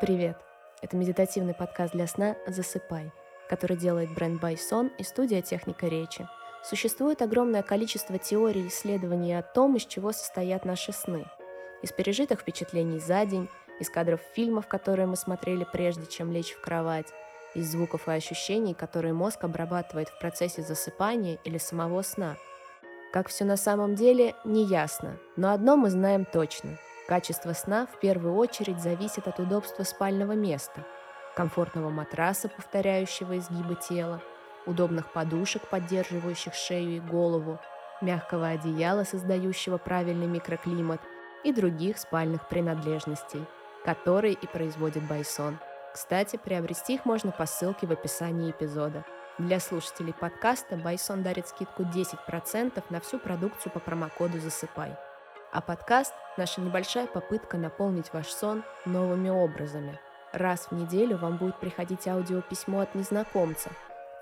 Привет! Это медитативный подкаст для сна «Засыпай», который делает бренд Байсон и студия «Техника речи». Существует огромное количество теорий и исследований о том, из чего состоят наши сны. Из пережитых впечатлений за день, из кадров фильмов, которые мы смотрели прежде, чем лечь в кровать, из звуков и ощущений, которые мозг обрабатывает в процессе засыпания или самого сна. Как все на самом деле, не ясно, но одно мы знаем точно – Качество сна в первую очередь зависит от удобства спального места, комфортного матраса, повторяющего изгибы тела, удобных подушек, поддерживающих шею и голову, мягкого одеяла, создающего правильный микроклимат и других спальных принадлежностей, которые и производит Байсон. Кстати, приобрести их можно по ссылке в описании эпизода. Для слушателей подкаста Байсон дарит скидку 10% на всю продукцию по промокоду «Засыпай». А подкаст – наша небольшая попытка наполнить ваш сон новыми образами. Раз в неделю вам будет приходить аудиописьмо от незнакомца,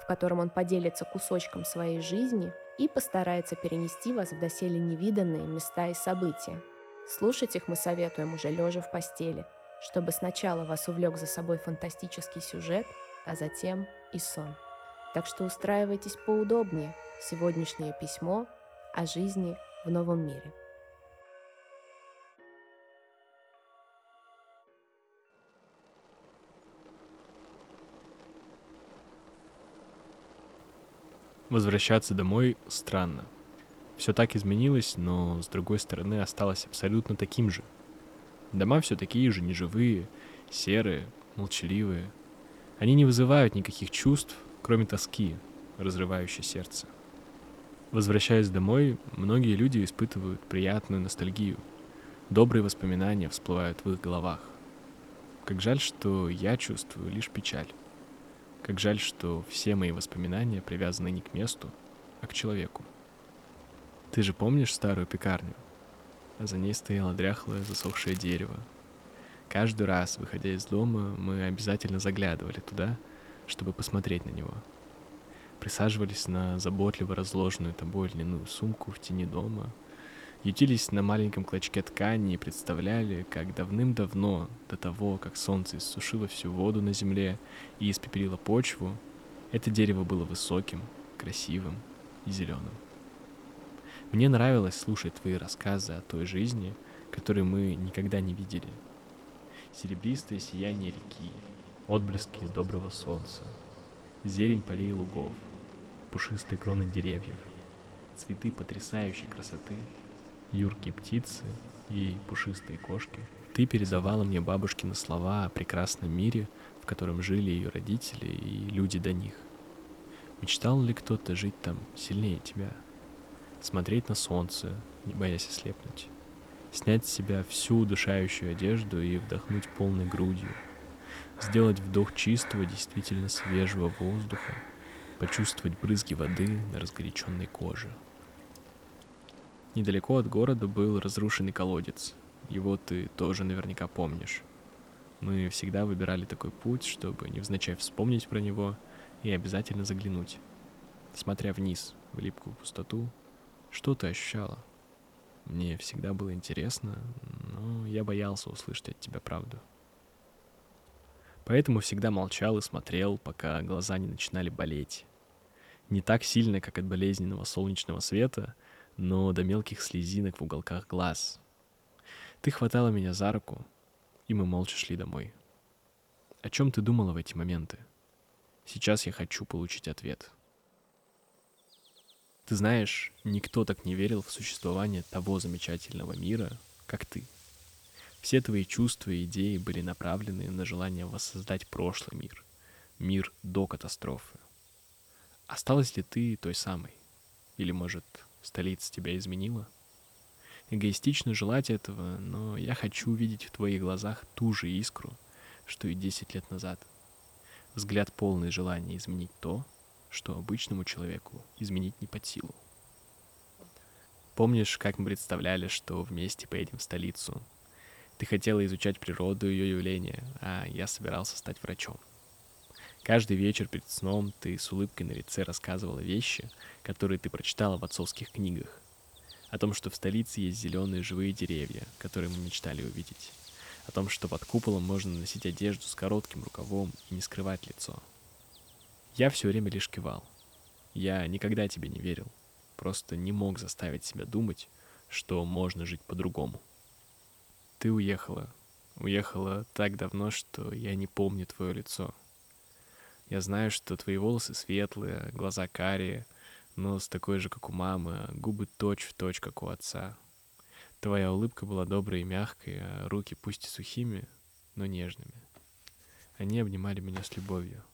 в котором он поделится кусочком своей жизни и постарается перенести вас в доселе невиданные места и события. Слушать их мы советуем уже лежа в постели, чтобы сначала вас увлек за собой фантастический сюжет, а затем и сон. Так что устраивайтесь поудобнее. Сегодняшнее письмо о жизни в новом мире. Возвращаться домой странно. Все так изменилось, но с другой стороны осталось абсолютно таким же. Дома все такие же, неживые, серые, молчаливые. Они не вызывают никаких чувств, кроме тоски, разрывающей сердце. Возвращаясь домой, многие люди испытывают приятную ностальгию. Добрые воспоминания всплывают в их головах. Как жаль, что я чувствую лишь печаль. Как жаль, что все мои воспоминания привязаны не к месту, а к человеку. Ты же помнишь старую пекарню? А за ней стояло дряхлое засохшее дерево. Каждый раз, выходя из дома, мы обязательно заглядывали туда, чтобы посмотреть на него. Присаживались на заботливо разложенную тобой льняную сумку в тени дома — ютились на маленьком клочке ткани и представляли, как давным-давно, до того, как солнце иссушило всю воду на земле и испепелило почву, это дерево было высоким, красивым и зеленым. Мне нравилось слушать твои рассказы о той жизни, которую мы никогда не видели. Серебристое сияние реки, отблески доброго солнца, зелень полей лугов, пушистые кроны деревьев, цветы потрясающей красоты — юркие птицы и пушистые кошки. Ты передавала мне бабушкины слова о прекрасном мире, в котором жили ее родители и люди до них. Мечтал ли кто-то жить там сильнее тебя? Смотреть на солнце, не боясь ослепнуть. Снять с себя всю удушающую одежду и вдохнуть полной грудью. Сделать вдох чистого, действительно свежего воздуха. Почувствовать брызги воды на разгоряченной коже. Недалеко от города был разрушенный колодец. Его ты тоже наверняка помнишь. Мы всегда выбирали такой путь, чтобы невзначай вспомнить про него и обязательно заглянуть. Смотря вниз, в липкую пустоту, что ты ощущала? Мне всегда было интересно, но я боялся услышать от тебя правду. Поэтому всегда молчал и смотрел, пока глаза не начинали болеть. Не так сильно, как от болезненного солнечного света — но до мелких слезинок в уголках глаз. Ты хватала меня за руку, и мы молча шли домой. О чем ты думала в эти моменты? Сейчас я хочу получить ответ. Ты знаешь, никто так не верил в существование того замечательного мира, как ты. Все твои чувства и идеи были направлены на желание воссоздать прошлый мир, мир до катастрофы. Осталась ли ты той самой? Или, может, Столица тебя изменила? Эгоистично желать этого, но я хочу увидеть в твоих глазах ту же искру, что и 10 лет назад. Взгляд полный желания изменить то, что обычному человеку изменить не под силу. Помнишь, как мы представляли, что вместе поедем в столицу? Ты хотела изучать природу и ее явления, а я собирался стать врачом. Каждый вечер перед сном ты с улыбкой на лице рассказывала вещи, которые ты прочитала в отцовских книгах. О том, что в столице есть зеленые живые деревья, которые мы мечтали увидеть. О том, что под куполом можно носить одежду с коротким рукавом и не скрывать лицо. Я все время лишь кивал. Я никогда тебе не верил. Просто не мог заставить себя думать, что можно жить по-другому. Ты уехала. Уехала так давно, что я не помню твое лицо. Я знаю, что твои волосы светлые, глаза карие, нос такой же, как у мамы, а губы точь-в-точь, точь, как у отца. Твоя улыбка была доброй и мягкой, а руки пусть и сухими, но нежными. Они обнимали меня с любовью.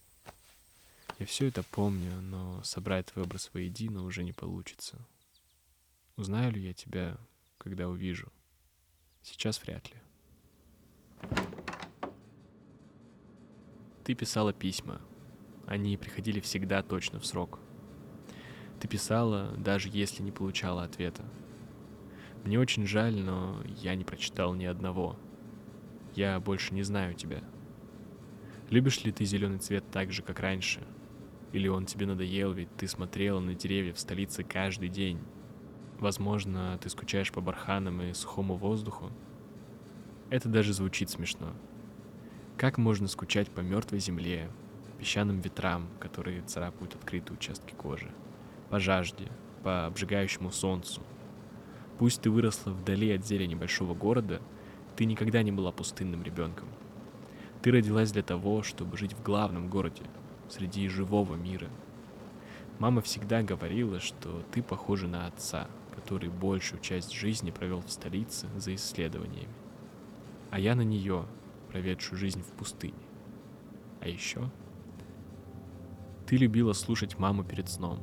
Я все это помню, но собрать твой образ воедино уже не получится. Узнаю ли я тебя, когда увижу? Сейчас вряд ли. Ты писала письма. Они приходили всегда точно в срок. Ты писала, даже если не получала ответа. Мне очень жаль, но я не прочитал ни одного. Я больше не знаю тебя. Любишь ли ты зеленый цвет так же, как раньше? Или он тебе надоел, ведь ты смотрела на деревья в столице каждый день? Возможно, ты скучаешь по барханам и сухому воздуху? Это даже звучит смешно. Как можно скучать по мертвой земле, песчаным ветрам, которые царапают открытые участки кожи, по жажде, по обжигающему солнцу? Пусть ты выросла вдали от зелени большого города, ты никогда не была пустынным ребенком. Ты родилась для того, чтобы жить в главном городе, среди живого мира. Мама всегда говорила, что ты похожа на отца, который большую часть жизни провел в столице за исследованиями. А я на нее, проведшую жизнь в пустыне. А еще ты любила слушать маму перед сном.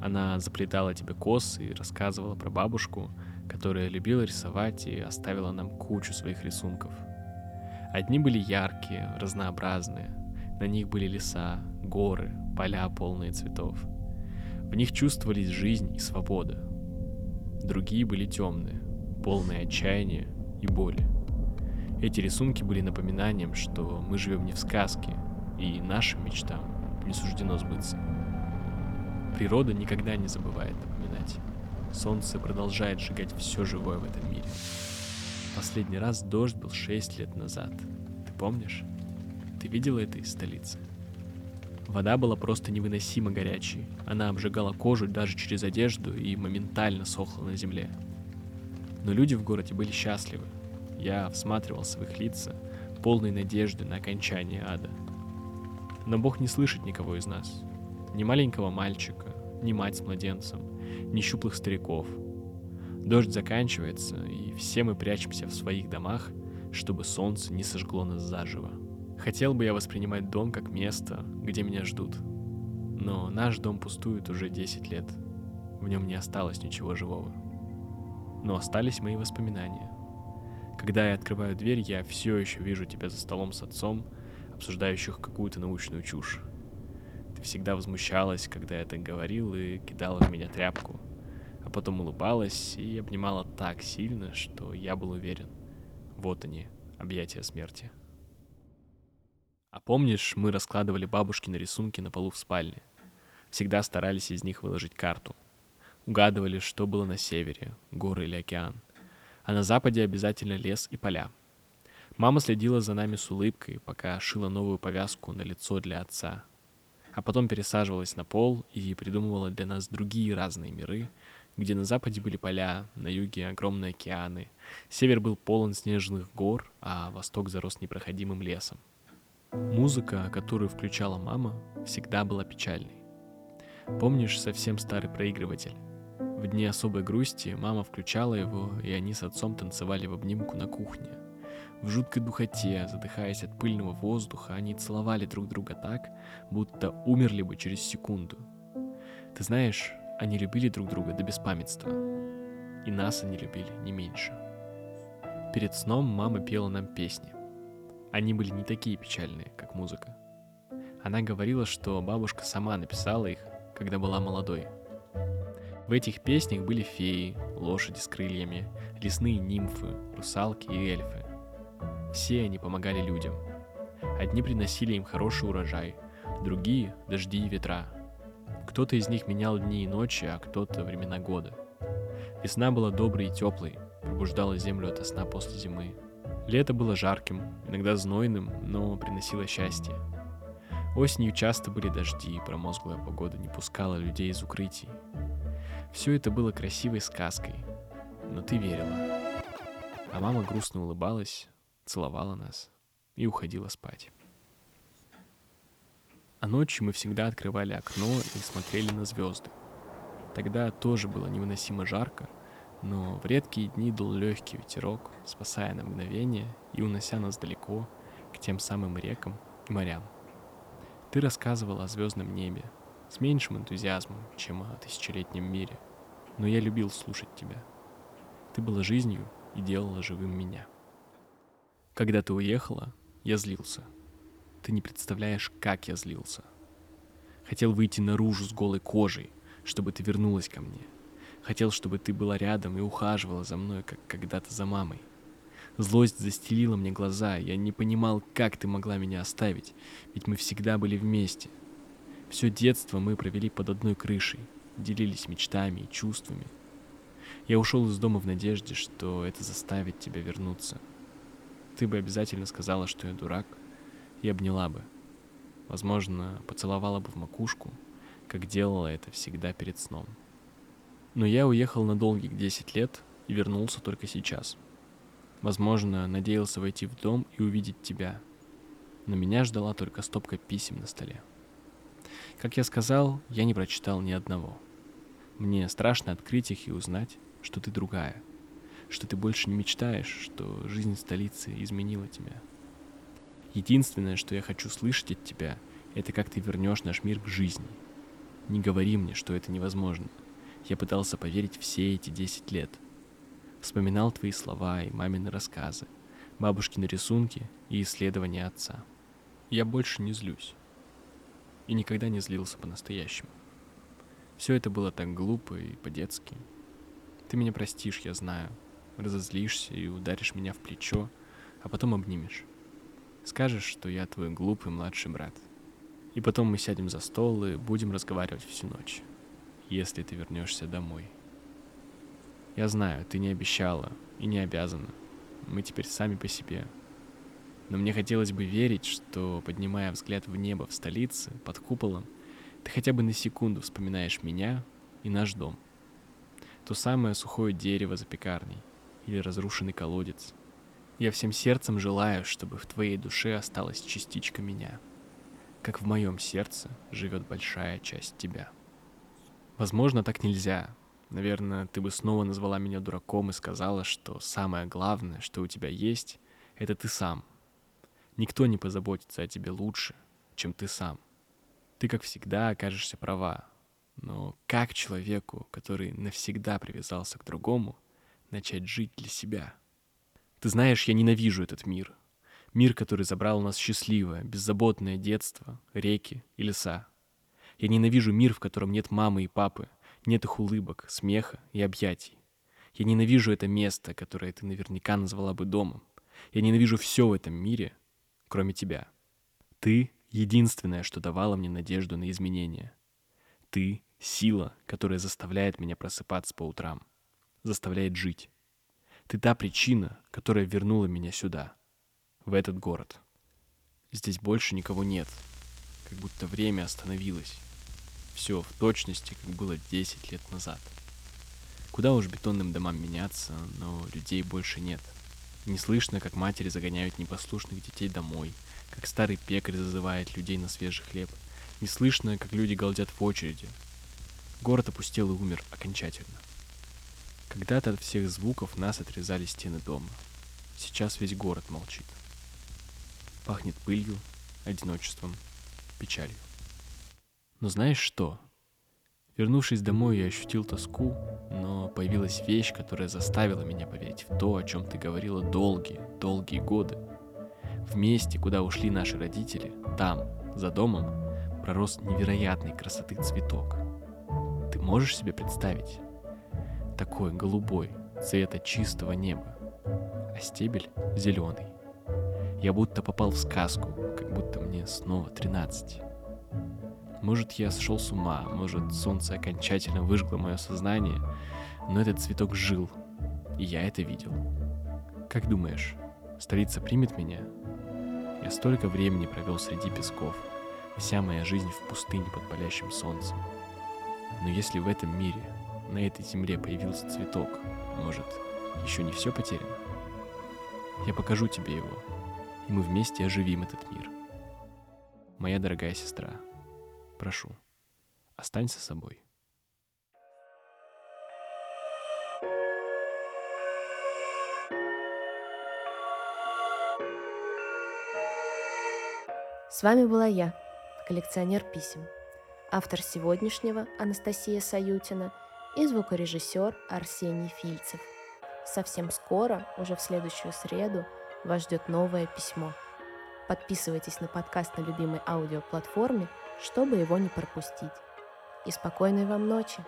Она заплетала тебе косы и рассказывала про бабушку, которая любила рисовать и оставила нам кучу своих рисунков. Одни были яркие, разнообразные, на них были леса, горы, поля, полные цветов. В них чувствовались жизнь и свобода. Другие были темные, полные отчаяния и боли. Эти рисунки были напоминанием, что мы живем не в сказке, и нашим мечтам не суждено сбыться. Природа никогда не забывает напоминать. Солнце продолжает сжигать все живое в этом мире. Последний раз дождь был 6 лет назад. Ты помнишь? Ты видела это из столицы? Вода была просто невыносимо горячей. Она обжигала кожу даже через одежду и моментально сохла на земле. Но люди в городе были счастливы. Я всматривался в их лица, полной надежды на окончание ада. Но Бог не слышит никого из нас. Ни маленького мальчика, ни мать с младенцем, ни щуплых стариков. Дождь заканчивается, и все мы прячемся в своих домах, чтобы солнце не сожгло нас заживо. Хотел бы я воспринимать дом как место, где меня ждут. Но наш дом пустует уже 10 лет. В нем не осталось ничего живого. Но остались мои воспоминания. Когда я открываю дверь, я все еще вижу тебя за столом с отцом, обсуждающих какую-то научную чушь. Ты всегда возмущалась, когда я так говорил, и кидала в меня тряпку. А потом улыбалась и обнимала так сильно, что я был уверен. Вот они, объятия смерти. А помнишь, мы раскладывали бабушкины рисунки на полу в спальне? Всегда старались из них выложить карту. Угадывали, что было на севере, горы или океан. А на западе обязательно лес и поля. Мама следила за нами с улыбкой, пока шила новую повязку на лицо для отца. А потом пересаживалась на пол и придумывала для нас другие разные миры, где на западе были поля, на юге огромные океаны, север был полон снежных гор, а восток зарос непроходимым лесом. Музыка, которую включала мама, всегда была печальной. Помнишь совсем старый проигрыватель? В дни особой грусти мама включала его, и они с отцом танцевали в обнимку на кухне. В жуткой духоте, задыхаясь от пыльного воздуха, они целовали друг друга так, будто умерли бы через секунду. Ты знаешь, они любили друг друга до беспамятства. И нас они любили не меньше. Перед сном мама пела нам песни – они были не такие печальные, как музыка. Она говорила, что бабушка сама написала их, когда была молодой. В этих песнях были феи, лошади с крыльями, лесные нимфы, русалки и эльфы. Все они помогали людям. Одни приносили им хороший урожай, другие — дожди и ветра. Кто-то из них менял дни и ночи, а кто-то — времена года. Весна была доброй и теплой, пробуждала землю ото сна после зимы. Лето было жарким, иногда знойным, но приносило счастье. Осенью часто были дожди, и промозглая погода не пускала людей из укрытий. Все это было красивой сказкой, но ты верила. А мама грустно улыбалась, целовала нас и уходила спать. А ночью мы всегда открывали окно и смотрели на звезды. Тогда тоже было невыносимо жарко, но в редкие дни дул легкий ветерок, спасая на мгновение и унося нас далеко к тем самым рекам и морям. Ты рассказывал о звездном небе с меньшим энтузиазмом, чем о тысячелетнем мире, но я любил слушать тебя. Ты была жизнью и делала живым меня. Когда ты уехала, я злился. Ты не представляешь, как я злился. Хотел выйти наружу с голой кожей, чтобы ты вернулась ко мне. Хотел, чтобы ты была рядом и ухаживала за мной, как когда-то за мамой. Злость застелила мне глаза, я не понимал, как ты могла меня оставить, ведь мы всегда были вместе. Все детство мы провели под одной крышей, делились мечтами и чувствами. Я ушел из дома в надежде, что это заставит тебя вернуться. Ты бы обязательно сказала, что я дурак, и обняла бы. Возможно, поцеловала бы в макушку, как делала это всегда перед сном. Но я уехал на долгих 10 лет и вернулся только сейчас. Возможно, надеялся войти в дом и увидеть тебя. Но меня ждала только стопка писем на столе. Как я сказал, я не прочитал ни одного. Мне страшно открыть их и узнать, что ты другая, что ты больше не мечтаешь, что жизнь столицы изменила тебя. Единственное, что я хочу слышать от тебя, это как ты вернешь наш мир к жизни. Не говори мне, что это невозможно. Я пытался поверить все эти 10 лет. Вспоминал твои слова и мамины рассказы, бабушкины рисунки и исследования отца. Я больше не злюсь. И никогда не злился по-настоящему. Все это было так глупо и по-детски. Ты меня простишь, я знаю. Разозлишься и ударишь меня в плечо, а потом обнимешь. Скажешь, что я твой глупый младший брат. И потом мы сядем за стол и будем разговаривать всю ночь если ты вернешься домой. Я знаю, ты не обещала и не обязана. Мы теперь сами по себе. Но мне хотелось бы верить, что, поднимая взгляд в небо в столице, под куполом, ты хотя бы на секунду вспоминаешь меня и наш дом. То самое сухое дерево за пекарней или разрушенный колодец. Я всем сердцем желаю, чтобы в твоей душе осталась частичка меня, как в моем сердце живет большая часть тебя. Возможно, так нельзя. Наверное, ты бы снова назвала меня дураком и сказала, что самое главное, что у тебя есть, это ты сам. Никто не позаботится о тебе лучше, чем ты сам. Ты, как всегда, окажешься права. Но как человеку, который навсегда привязался к другому, начать жить для себя? Ты знаешь, я ненавижу этот мир. Мир, который забрал у нас счастливое, беззаботное детство, реки и леса. Я ненавижу мир, в котором нет мамы и папы, нет их улыбок, смеха и объятий. Я ненавижу это место, которое ты наверняка назвала бы домом. Я ненавижу все в этом мире, кроме тебя. Ты — единственное, что давало мне надежду на изменения. Ты — сила, которая заставляет меня просыпаться по утрам, заставляет жить. Ты та причина, которая вернула меня сюда, в этот город. Здесь больше никого нет, как будто время остановилось. Все в точности, как было 10 лет назад. Куда уж бетонным домам меняться, но людей больше нет. Не слышно, как матери загоняют непослушных детей домой, как старый пекарь зазывает людей на свежий хлеб. Не слышно, как люди голдят в очереди. Город опустел и умер окончательно. Когда-то от всех звуков нас отрезали стены дома. Сейчас весь город молчит. Пахнет пылью, одиночеством, печалью. Но знаешь что? Вернувшись домой, я ощутил тоску, но появилась вещь, которая заставила меня поверить в то, о чем ты говорила долгие, долгие годы. В месте, куда ушли наши родители, там, за домом, пророс невероятной красоты цветок. Ты можешь себе представить? Такой голубой, цвета чистого неба, а стебель зеленый. Я будто попал в сказку, как будто мне снова 13. Может, я сошел с ума, может, солнце окончательно выжгло мое сознание, но этот цветок жил, и я это видел. Как думаешь, столица примет меня? Я столько времени провел среди песков, вся моя жизнь в пустыне под палящим солнцем. Но если в этом мире, на этой земле появился цветок, может, еще не все потеряно? Я покажу тебе его, мы вместе оживим этот мир. Моя дорогая сестра, прошу, останься собой. С вами была я, коллекционер писем, автор сегодняшнего Анастасия Саютина и звукорежиссер Арсений Фильцев. Совсем скоро, уже в следующую среду, вас ждет новое письмо. Подписывайтесь на подкаст на любимой аудиоплатформе, чтобы его не пропустить. И спокойной вам ночи!